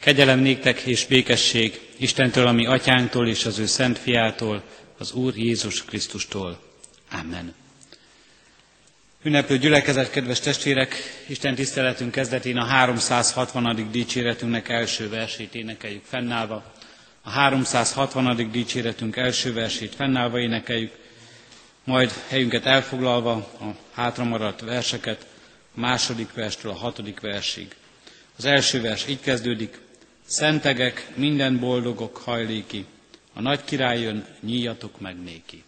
Kegyelem néktek és békesség Istentől, ami atyánktól és az ő szent fiától, az Úr Jézus Krisztustól. Amen. Ünneplő gyülekezet, kedves testvérek, Isten tiszteletünk kezdetén a 360. dicséretünknek első versét énekeljük fennállva. A 360. dicséretünk első versét fennállva énekeljük, majd helyünket elfoglalva a hátramaradt verseket a második verstől a hatodik versig. Az első vers így kezdődik, Szentegek, minden boldogok hajléki, a nagy király jön, nyíjatok meg néki.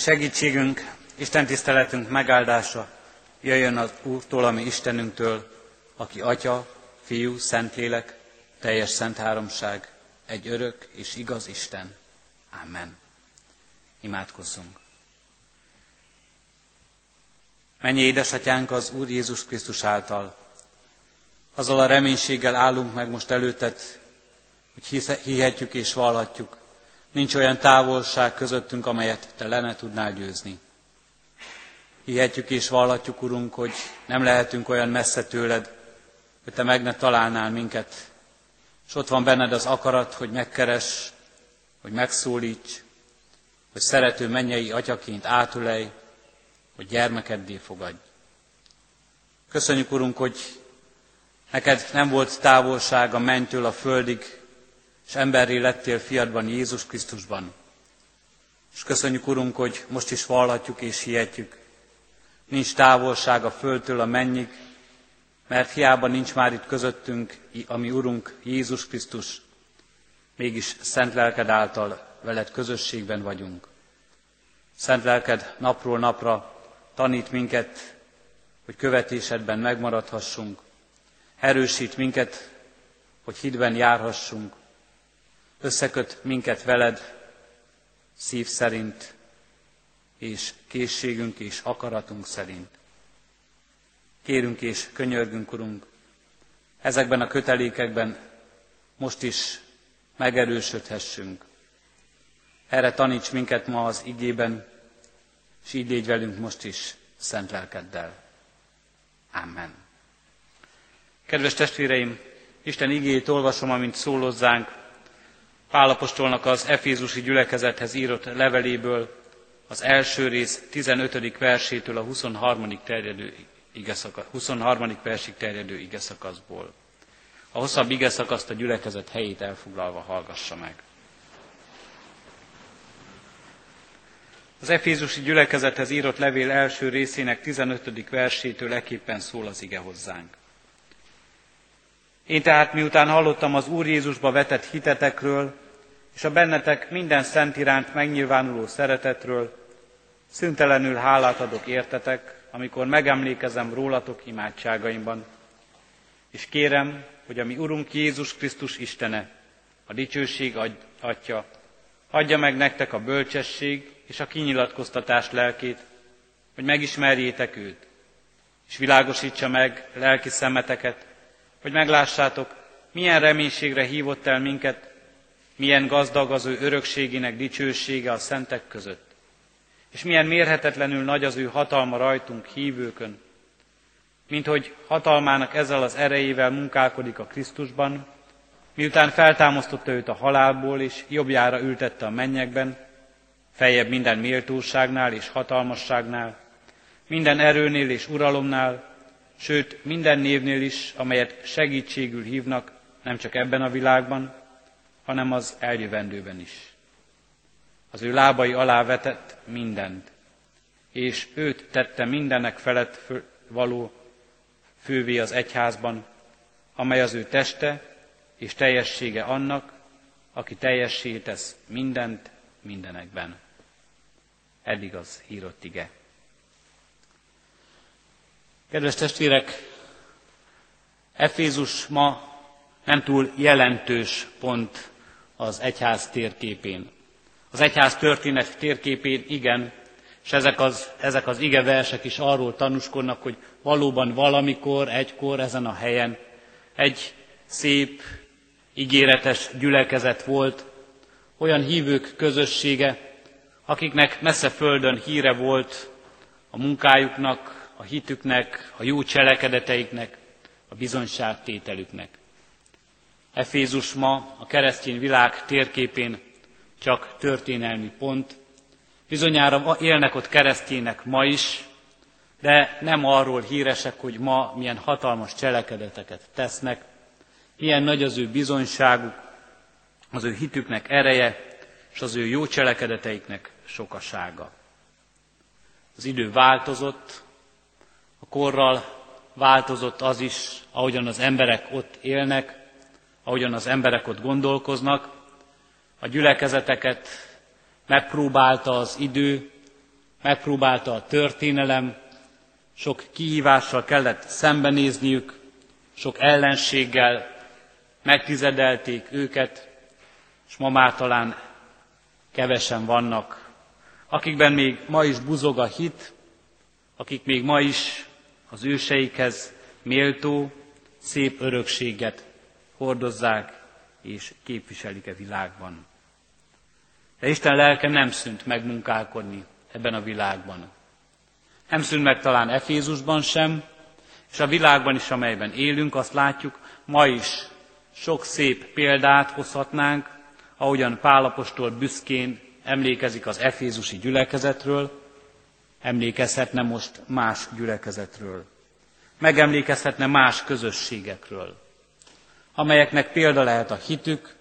Segítségünk, Isten tiszteletünk megáldása jöjjön az Úrtól, ami Istenünktől, aki Atya, Fiú, Szentlélek, teljes szent háromság, egy örök és igaz Isten. Amen. Imádkozzunk. Mennyi édesatyánk az Úr Jézus Krisztus által. Azzal a reménységgel állunk meg most előtted, hogy hihetjük és vallhatjuk. Nincs olyan távolság közöttünk, amelyet te le ne tudnál győzni. Hihetjük és vallhatjuk, Urunk, hogy nem lehetünk olyan messze tőled, hogy te meg ne találnál minket. És ott van benned az akarat, hogy megkeres, hogy megszólíts, hogy szerető mennyei atyaként átülej, hogy gyermekeddé fogadj. Köszönjük, Urunk, hogy neked nem volt távolság a mennytől a földig, és emberré lettél fiadban, Jézus Krisztusban. És köszönjük, Urunk, hogy most is vallhatjuk és hihetjük. Nincs távolság a földtől a mennyig, mert hiába nincs már itt közöttünk, ami Urunk Jézus Krisztus, mégis szent lelked által veled közösségben vagyunk. Szent lelked napról napra tanít minket, hogy követésedben megmaradhassunk, erősít minket, hogy hitben járhassunk, összeköt minket veled szív szerint, és készségünk és akaratunk szerint. Kérünk és könyörgünk, Urunk, ezekben a kötelékekben most is megerősödhessünk. Erre taníts minket ma az igében, és így légy velünk most is szent lelkeddel. Amen. Kedves testvéreim, Isten igéjét olvasom, amint szólozzánk Pálapostolnak az Efézusi gyülekezethez írott leveléből, az első rész 15. versétől a 23. terjedő igeszaka, 23. versig terjedő igeszakaszból. A hosszabb igeszakaszt a gyülekezet helyét elfoglalva hallgassa meg. Az Efézusi gyülekezethez írott levél első részének 15. versétől eképpen szól az ige hozzánk. Én tehát miután hallottam az Úr Jézusba vetett hitetekről, és a bennetek minden szent iránt megnyilvánuló szeretetről, szüntelenül hálát adok értetek, amikor megemlékezem rólatok imádságaimban, és kérem, hogy a mi Urunk Jézus Krisztus Istene, a dicsőség Atya, adja meg nektek a bölcsesség és a kinyilatkoztatás lelkét, hogy megismerjétek őt, és világosítsa meg lelki szemeteket, hogy meglássátok, milyen reménységre hívott el minket, milyen gazdag az ő örökségének dicsősége a szentek között, és milyen mérhetetlenül nagy az ő hatalma rajtunk hívőkön, mint hogy hatalmának ezzel az erejével munkálkodik a Krisztusban, miután feltámasztotta őt a halálból, és jobbjára ültette a mennyekben, feljebb minden méltóságnál és hatalmasságnál, minden erőnél és uralomnál, sőt minden névnél is, amelyet segítségül hívnak, nem csak ebben a világban, hanem az eljövendőben is. Az ő lábai alá vetett mindent, és őt tette mindennek felett való fővé az egyházban, amely az ő teste és teljessége annak, aki teljessé tesz mindent mindenekben. Eddig az írott ige. Kedves testvérek, Efézus ma nem túl jelentős pont az egyház térképén. Az egyház történet térképén igen, és ezek az, ezek az ige versek is arról tanúskodnak, hogy valóban valamikor, egykor ezen a helyen egy szép, ígéretes gyülekezet volt, olyan hívők közössége, akiknek messze földön híre volt a munkájuknak, a hitüknek, a jó cselekedeteiknek, a bizonyságtételüknek. Efézus ma a keresztény világ térképén csak történelmi pont. Bizonyára élnek ott keresztények ma is, de nem arról híresek, hogy ma milyen hatalmas cselekedeteket tesznek, milyen nagy az ő bizonyságuk, az ő hitüknek ereje, és az ő jó cselekedeteiknek sokasága. Az idő változott, a korral változott az is, ahogyan az emberek ott élnek, ahogyan az emberek ott gondolkoznak, a gyülekezeteket megpróbálta az idő, megpróbálta a történelem, sok kihívással kellett szembenézniük, sok ellenséggel megtizedelték őket, és ma már talán kevesen vannak, akikben még ma is buzog a hit, akik még ma is az őseikhez méltó, szép örökséget hordozzák és képviselik a világban. De Isten lelke nem szűnt meg munkálkodni ebben a világban. Nem szűnt meg talán Efézusban sem, és a világban is, amelyben élünk, azt látjuk, ma is sok szép példát hozhatnánk, ahogyan Pálapostól büszkén emlékezik az efézusi gyülekezetről, emlékezhetne most más gyülekezetről. Megemlékezhetne más közösségekről, amelyeknek példa lehet a hitük,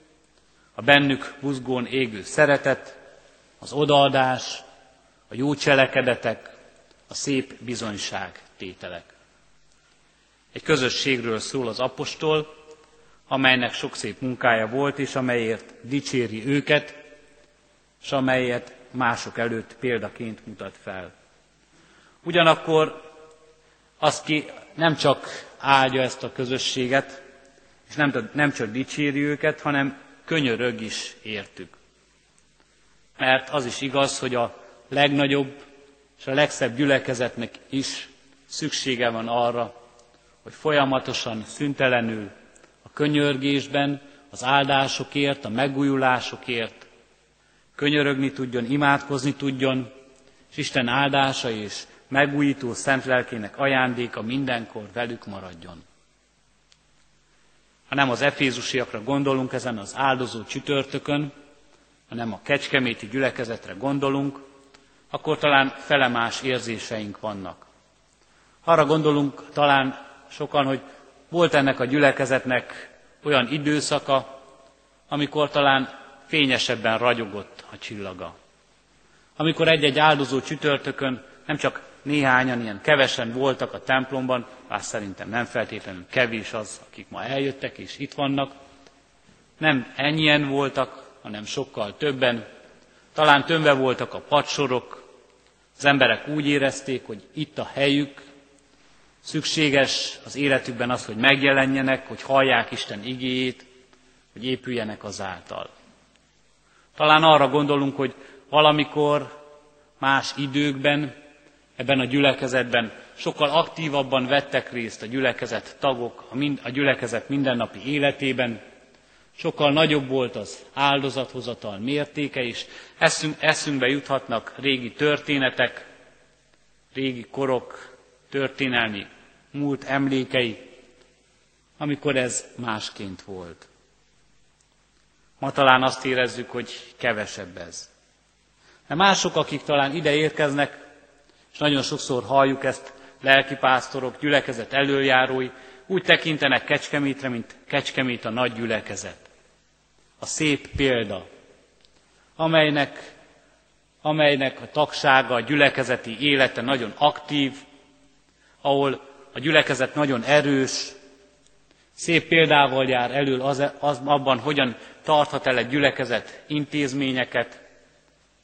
a bennük buzgón égő szeretet, az odaadás, a jó cselekedetek, a szép bizonyság tételek. Egy közösségről szól az apostol, amelynek sok szép munkája volt, és amelyért dicséri őket, és amelyet mások előtt példaként mutat fel. Ugyanakkor az ki nem csak áldja ezt a közösséget, és nem, nem csak dicséri őket, hanem könyörög is értük. Mert az is igaz, hogy a legnagyobb és a legszebb gyülekezetnek is szüksége van arra, hogy folyamatosan, szüntelenül a könyörgésben, az áldásokért, a megújulásokért könyörögni tudjon, imádkozni tudjon, és Isten áldása és megújító szent lelkének ajándéka mindenkor velük maradjon. Ha nem az efézusiakra gondolunk ezen az áldozó csütörtökön, hanem a kecskeméti gyülekezetre gondolunk, akkor talán felemás érzéseink vannak. Arra gondolunk talán sokan, hogy volt ennek a gyülekezetnek olyan időszaka, amikor talán fényesebben ragyogott a csillaga. Amikor egy-egy áldozó csütörtökön nem csak néhányan, ilyen kevesen voltak a templomban, bár szerintem nem feltétlenül kevés az, akik ma eljöttek és itt vannak, nem ennyien voltak, hanem sokkal többen, talán tömve voltak a padsorok, az emberek úgy érezték, hogy itt a helyük, szükséges az életükben az, hogy megjelenjenek, hogy hallják Isten igéjét, hogy épüljenek azáltal. Talán arra gondolunk, hogy valamikor más időkben ebben a gyülekezetben sokkal aktívabban vettek részt a gyülekezet tagok, a, mind, a gyülekezet mindennapi életében, sokkal nagyobb volt az áldozathozatal mértéke, és eszünk, eszünkbe juthatnak régi történetek, régi korok, történelmi múlt emlékei, amikor ez másként volt. Ma talán azt érezzük, hogy kevesebb ez. De mások, akik talán ide érkeznek, és nagyon sokszor halljuk ezt, lelkipásztorok, gyülekezet előjárói, úgy tekintenek Kecskemétre, mint Kecskemét a nagy gyülekezet. A szép példa, amelynek, amelynek a tagsága, a gyülekezeti élete nagyon aktív, ahol a gyülekezet nagyon erős, szép példával jár elől az, az abban, hogyan tarthat el egy gyülekezet intézményeket,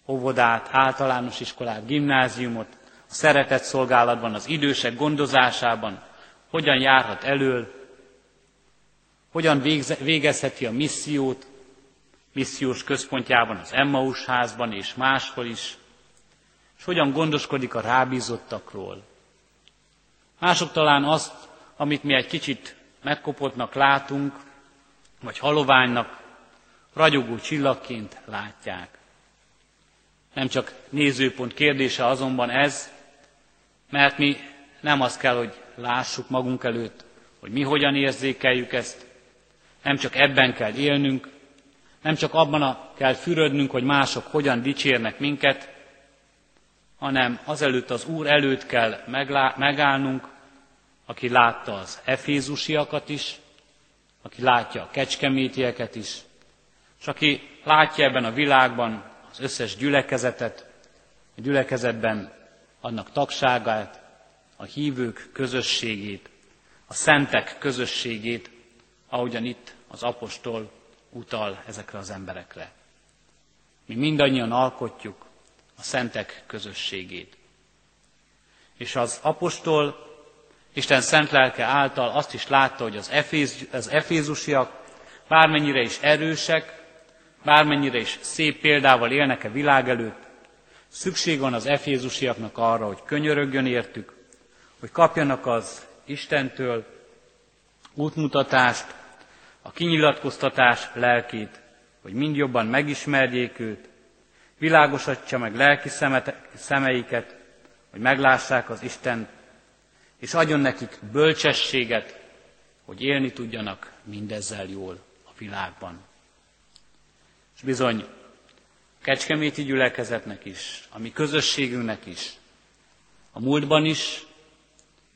óvodát, általános iskolát, gimnáziumot, szeretett szolgálatban, az idősek gondozásában, hogyan járhat elől, hogyan végezheti a missziót, missziós központjában, az Emmaus házban és máshol is, és hogyan gondoskodik a rábízottakról. Mások talán azt, amit mi egy kicsit megkopottnak látunk, vagy haloványnak, ragyogó csillagként látják. Nem csak nézőpont kérdése azonban ez, mert mi nem azt kell, hogy lássuk magunk előtt, hogy mi hogyan érzékeljük ezt, nem csak ebben kell élnünk, nem csak abban a kell fürödnünk, hogy mások hogyan dicsérnek minket, hanem azelőtt az Úr előtt kell megállnunk, aki látta az efézusiakat is, aki látja a kecskemétieket is, és aki látja ebben a világban az összes gyülekezetet, a gyülekezetben annak tagságát, a hívők közösségét, a szentek közösségét, ahogyan itt az apostol utal ezekre az emberekre. Mi mindannyian alkotjuk a szentek közösségét. És az apostol Isten szent lelke által azt is látta, hogy az, eféz, az efézusiak bármennyire is erősek, bármennyire is szép példával élnek a világ előtt, szükség van az efézusiaknak arra, hogy könyörögjön értük, hogy kapjanak az Istentől útmutatást, a kinyilatkoztatás lelkét, hogy mind jobban megismerjék őt, világosatja meg lelki szemeiket, hogy meglássák az Isten, és adjon nekik bölcsességet, hogy élni tudjanak mindezzel jól a világban. És bizony, Kecskeméti gyülekezetnek is, a mi közösségünknek is, a múltban is,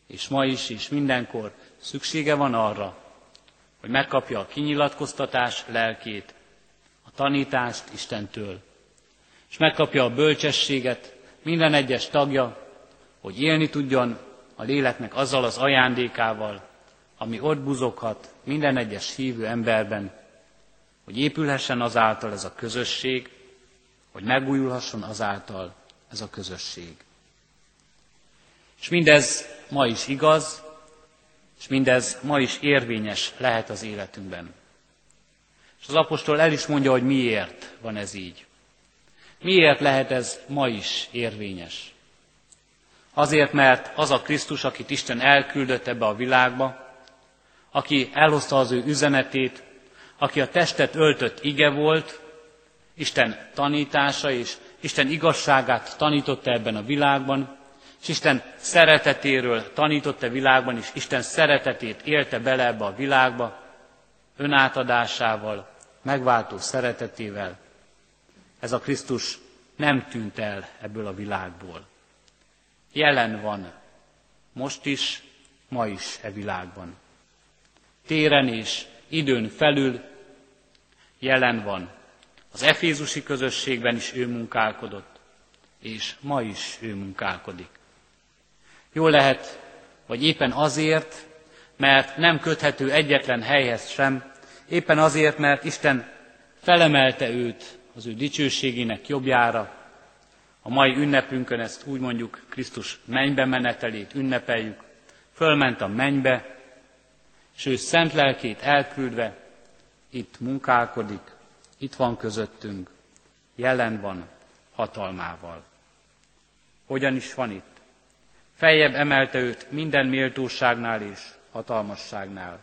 és ma is, és mindenkor szüksége van arra, hogy megkapja a kinyilatkoztatás lelkét, a tanítást Istentől, és megkapja a bölcsességet minden egyes tagja, hogy élni tudjon a léleknek azzal az ajándékával, ami ott buzoghat minden egyes hívő emberben, hogy épülhessen azáltal ez a közösség, hogy megújulhasson azáltal ez a közösség. És mindez ma is igaz, és mindez ma is érvényes lehet az életünkben. És az apostol el is mondja, hogy miért van ez így. Miért lehet ez ma is érvényes? Azért, mert az a Krisztus, akit Isten elküldött ebbe a világba, aki elhozta az ő üzenetét, aki a testet öltött ige volt, Isten tanítása és Isten igazságát tanította ebben a világban, és Isten szeretetéről tanította a világban, és Isten szeretetét élte bele ebbe a világba, önátadásával, megváltó szeretetével. Ez a Krisztus nem tűnt el ebből a világból. Jelen van, most is, ma is e világban. Téren és időn felül jelen van. Az efézusi közösségben is ő munkálkodott, és ma is ő munkálkodik. Jól lehet, vagy éppen azért, mert nem köthető egyetlen helyhez sem, éppen azért, mert Isten felemelte őt az ő dicsőségének jobbjára. A mai ünnepünkön ezt úgy mondjuk Krisztus mennybe menetelét ünnepeljük. Fölment a mennybe, és ő szent lelkét elküldve itt munkálkodik, itt van közöttünk, jelen van hatalmával. Hogyan is van itt? Feljebb emelte őt minden méltóságnál és hatalmasságnál,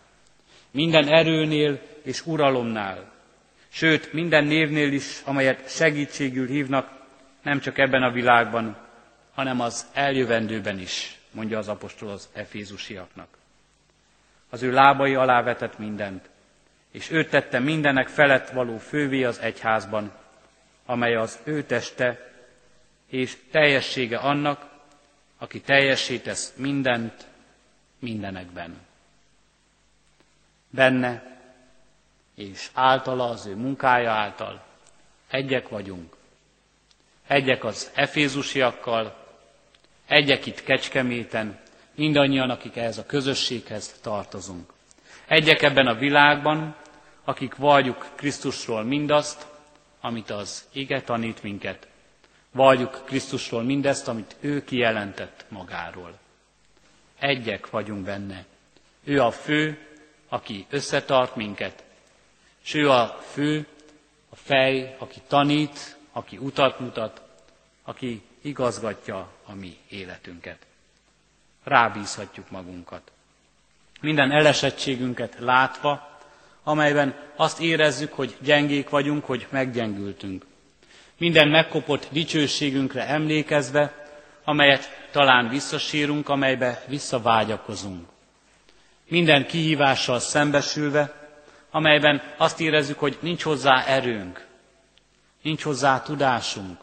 minden erőnél és uralomnál, sőt minden névnél is, amelyet segítségül hívnak, nem csak ebben a világban, hanem az eljövendőben is, mondja az apostol az efézusiaknak. Az ő lábai alá vetett mindent, és ő tette mindenek felett való fővé az egyházban, amely az ő teste és teljessége annak, aki teljesítesz mindent mindenekben. Benne és általa, az ő munkája által egyek vagyunk. Egyek az efézusiakkal, egyek itt Kecskeméten, mindannyian, akik ehhez a közösséghez tartozunk. Egyek ebben a világban, akik valljuk Krisztusról mindazt, amit az ige tanít minket, Valljuk Krisztusról mindezt, amit ő kijelentett magáról. Egyek vagyunk benne. Ő a fő, aki összetart minket, és ő a fő, a fej, aki tanít, aki utat mutat, aki igazgatja a mi életünket. Rábízhatjuk magunkat. Minden elesettségünket látva, amelyben azt érezzük, hogy gyengék vagyunk, hogy meggyengültünk minden megkopott dicsőségünkre emlékezve, amelyet talán visszasírunk, amelybe visszavágyakozunk. Minden kihívással szembesülve, amelyben azt érezzük, hogy nincs hozzá erőnk, nincs hozzá tudásunk,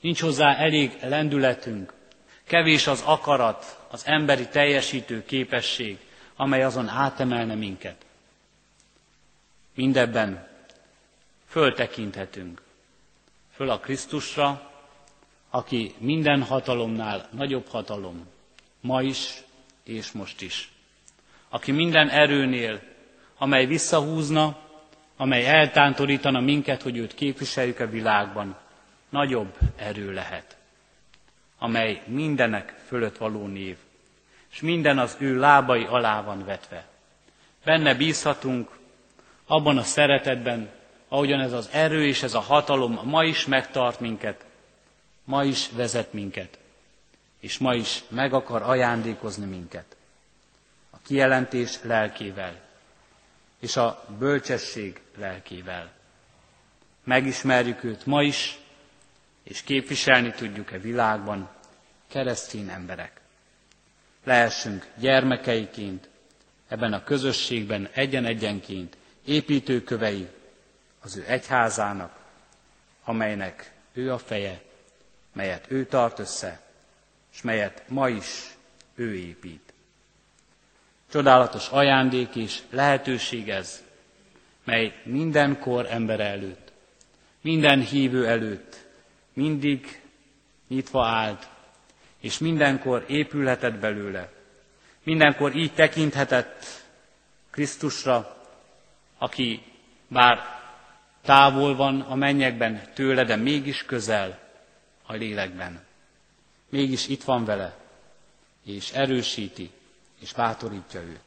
nincs hozzá elég lendületünk, kevés az akarat, az emberi teljesítő képesség, amely azon átemelne minket. Mindebben föltekinthetünk föl a Krisztusra, aki minden hatalomnál nagyobb hatalom, ma is és most is. Aki minden erőnél, amely visszahúzna, amely eltántorítana minket, hogy őt képviseljük a világban, nagyobb erő lehet, amely mindenek fölött való név, és minden az ő lábai alá van vetve. Benne bízhatunk, abban a szeretetben, ahogyan ez az erő és ez a hatalom ma is megtart minket, ma is vezet minket, és ma is meg akar ajándékozni minket. A kijelentés lelkével, és a bölcsesség lelkével. Megismerjük őt ma is, és képviselni tudjuk-e világban keresztény emberek. Lehessünk gyermekeiként, ebben a közösségben egyen-egyenként építőkövei az ő egyházának, amelynek ő a feje, melyet ő tart össze, és melyet ma is ő épít. Csodálatos ajándék és lehetőség ez, mely mindenkor ember előtt, minden hívő előtt mindig nyitva állt, és mindenkor épülhetett belőle. Mindenkor így tekinthetett Krisztusra, aki bár távol van a mennyekben tőle, de mégis közel a lélekben. Mégis itt van vele, és erősíti, és bátorítja őt.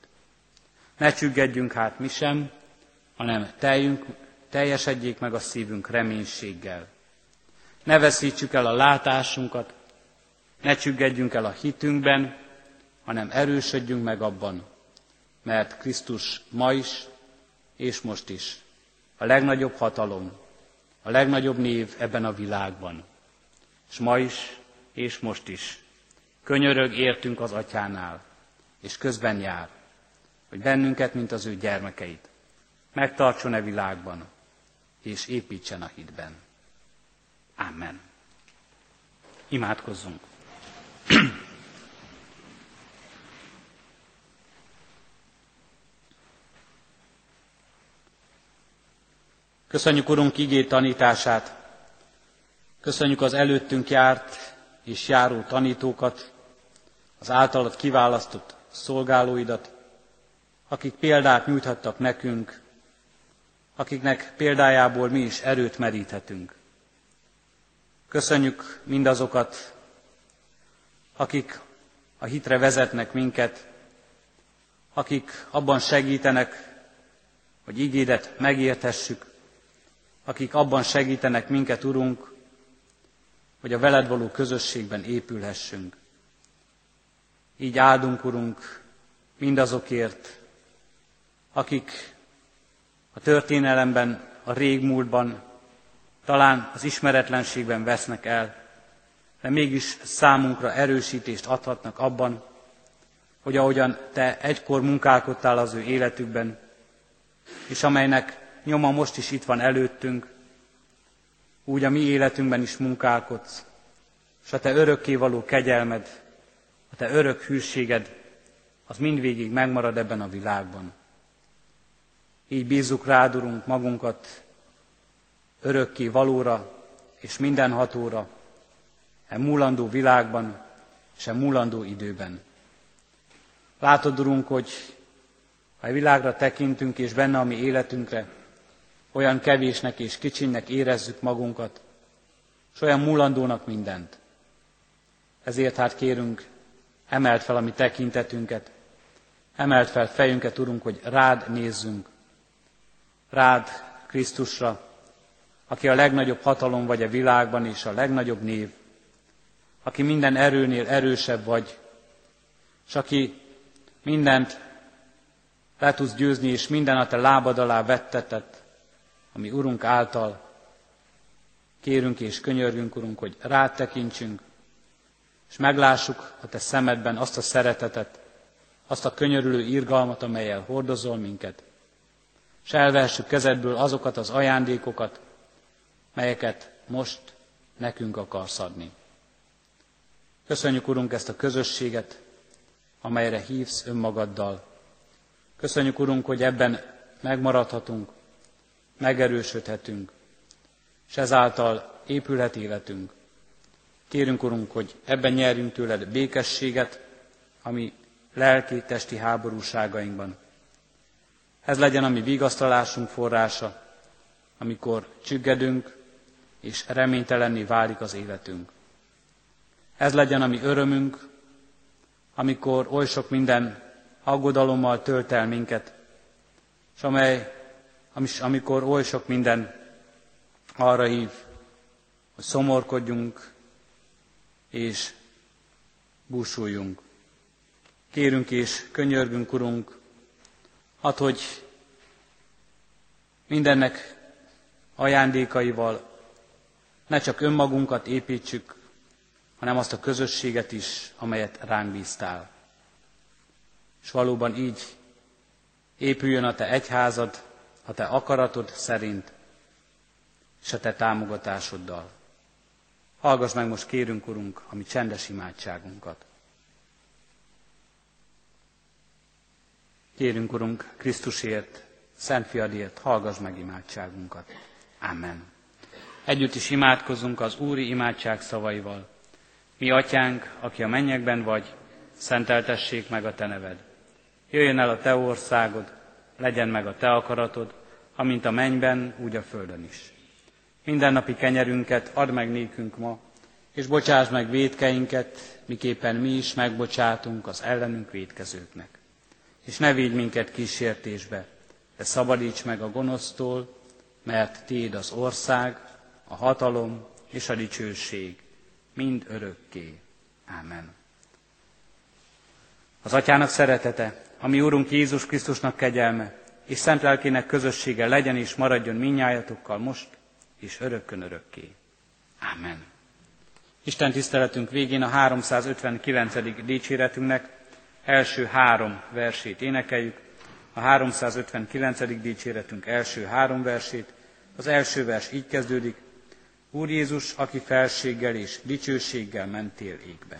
Ne csüggedjünk hát mi sem, hanem teljünk, teljesedjék meg a szívünk reménységgel. Ne veszítsük el a látásunkat, ne csüggedjünk el a hitünkben, hanem erősödjünk meg abban, mert Krisztus ma is és most is a legnagyobb hatalom, a legnagyobb név ebben a világban. És ma is és most is könyörög értünk az atyánál, és közben jár, hogy bennünket, mint az ő gyermekeit, megtartson-e világban, és építsen a hitben. Amen. Imádkozzunk. Köszönjük, Urunk, igé tanítását. Köszönjük az előttünk járt és járó tanítókat, az általad kiválasztott szolgálóidat, akik példát nyújthattak nekünk, akiknek példájából mi is erőt meríthetünk. Köszönjük mindazokat, akik a hitre vezetnek minket, akik abban segítenek, hogy ígédet megértessük, akik abban segítenek minket, Urunk, hogy a veled való közösségben épülhessünk. Így áldunk, Urunk, mindazokért, akik a történelemben, a régmúltban, talán az ismeretlenségben vesznek el, de mégis számunkra erősítést adhatnak abban, hogy ahogyan Te egykor munkálkodtál az ő életükben, és amelynek nyoma most is itt van előttünk, úgy a mi életünkben is munkálkodsz, és a Te örökkévaló kegyelmed, a Te örök hűséged, az mindvégig megmarad ebben a világban. Így bízzuk rád, Urunk, magunkat örökké valóra és mindenhatóra, e múlandó világban és e múlandó időben. Látod, Urunk, hogy ha a világra tekintünk és benne a mi életünkre, olyan kevésnek és kicsinnek érezzük magunkat, és olyan múlandónak mindent. Ezért hát kérünk, emelt fel a mi tekintetünket, emelt fel fejünket, Urunk, hogy rád nézzünk, rád Krisztusra, aki a legnagyobb hatalom vagy a világban, és a legnagyobb név, aki minden erőnél erősebb vagy, és aki mindent le tudsz győzni, és minden a te lábad alá vettetett, ami Urunk által kérünk és könyörgünk, Urunk, hogy rád tekintsünk, és meglássuk a te szemedben azt a szeretetet, azt a könyörülő irgalmat, amelyel hordozol minket, és elvehessük kezedből azokat az ajándékokat, melyeket most nekünk akarsz adni. Köszönjük, Urunk, ezt a közösséget, amelyre hívsz önmagaddal. Köszönjük, Urunk, hogy ebben megmaradhatunk, megerősödhetünk, és ezáltal épülhet életünk. Kérünk, Urunk, hogy ebben nyerjünk tőled békességet, ami lelki-testi háborúságainkban. Ez legyen a mi vigasztalásunk forrása, amikor csüggedünk, és reménytelenné válik az életünk. Ez legyen a mi örömünk, amikor oly sok minden aggodalommal tölt el minket, és amely, amikor oly sok minden arra hív, hogy szomorkodjunk és búsuljunk. Kérünk és könyörgünk, Urunk, hát, hogy mindennek ajándékaival ne csak önmagunkat építsük, hanem azt a közösséget is, amelyet ránk bíztál. És valóban így épüljön a te egyházad, a te akaratod szerint, és a te támogatásoddal. Hallgass meg most, kérünk, Urunk, a mi csendes imádságunkat. Kérünk, Urunk, Krisztusért, Szent Fiadért, hallgass meg imádságunkat. Amen. Együtt is imádkozunk az Úri imádság szavaival. Mi atyánk, aki a mennyekben vagy, szenteltessék meg a te neved. Jöjjön el a te országod, legyen meg a te akaratod, amint a mennyben, úgy a földön is. Mindennapi kenyerünket add meg nékünk ma, és bocsáss meg védkeinket, miképpen mi is megbocsátunk az ellenünk védkezőknek. És ne védj minket kísértésbe, de szabadíts meg a gonosztól, mert Téd az ország, a hatalom és a dicsőség mind örökké. Amen. Az Atyának szeretete, ami Úrunk Jézus Krisztusnak kegyelme, és szent lelkének közössége legyen és maradjon minnyájatokkal most, és örökkön örökké. Amen. Isten tiszteletünk végén a 359. dicséretünknek első három versét énekeljük. A 359. dicséretünk első három versét. Az első vers így kezdődik. Úr Jézus, aki felséggel és dicsőséggel mentél égbe.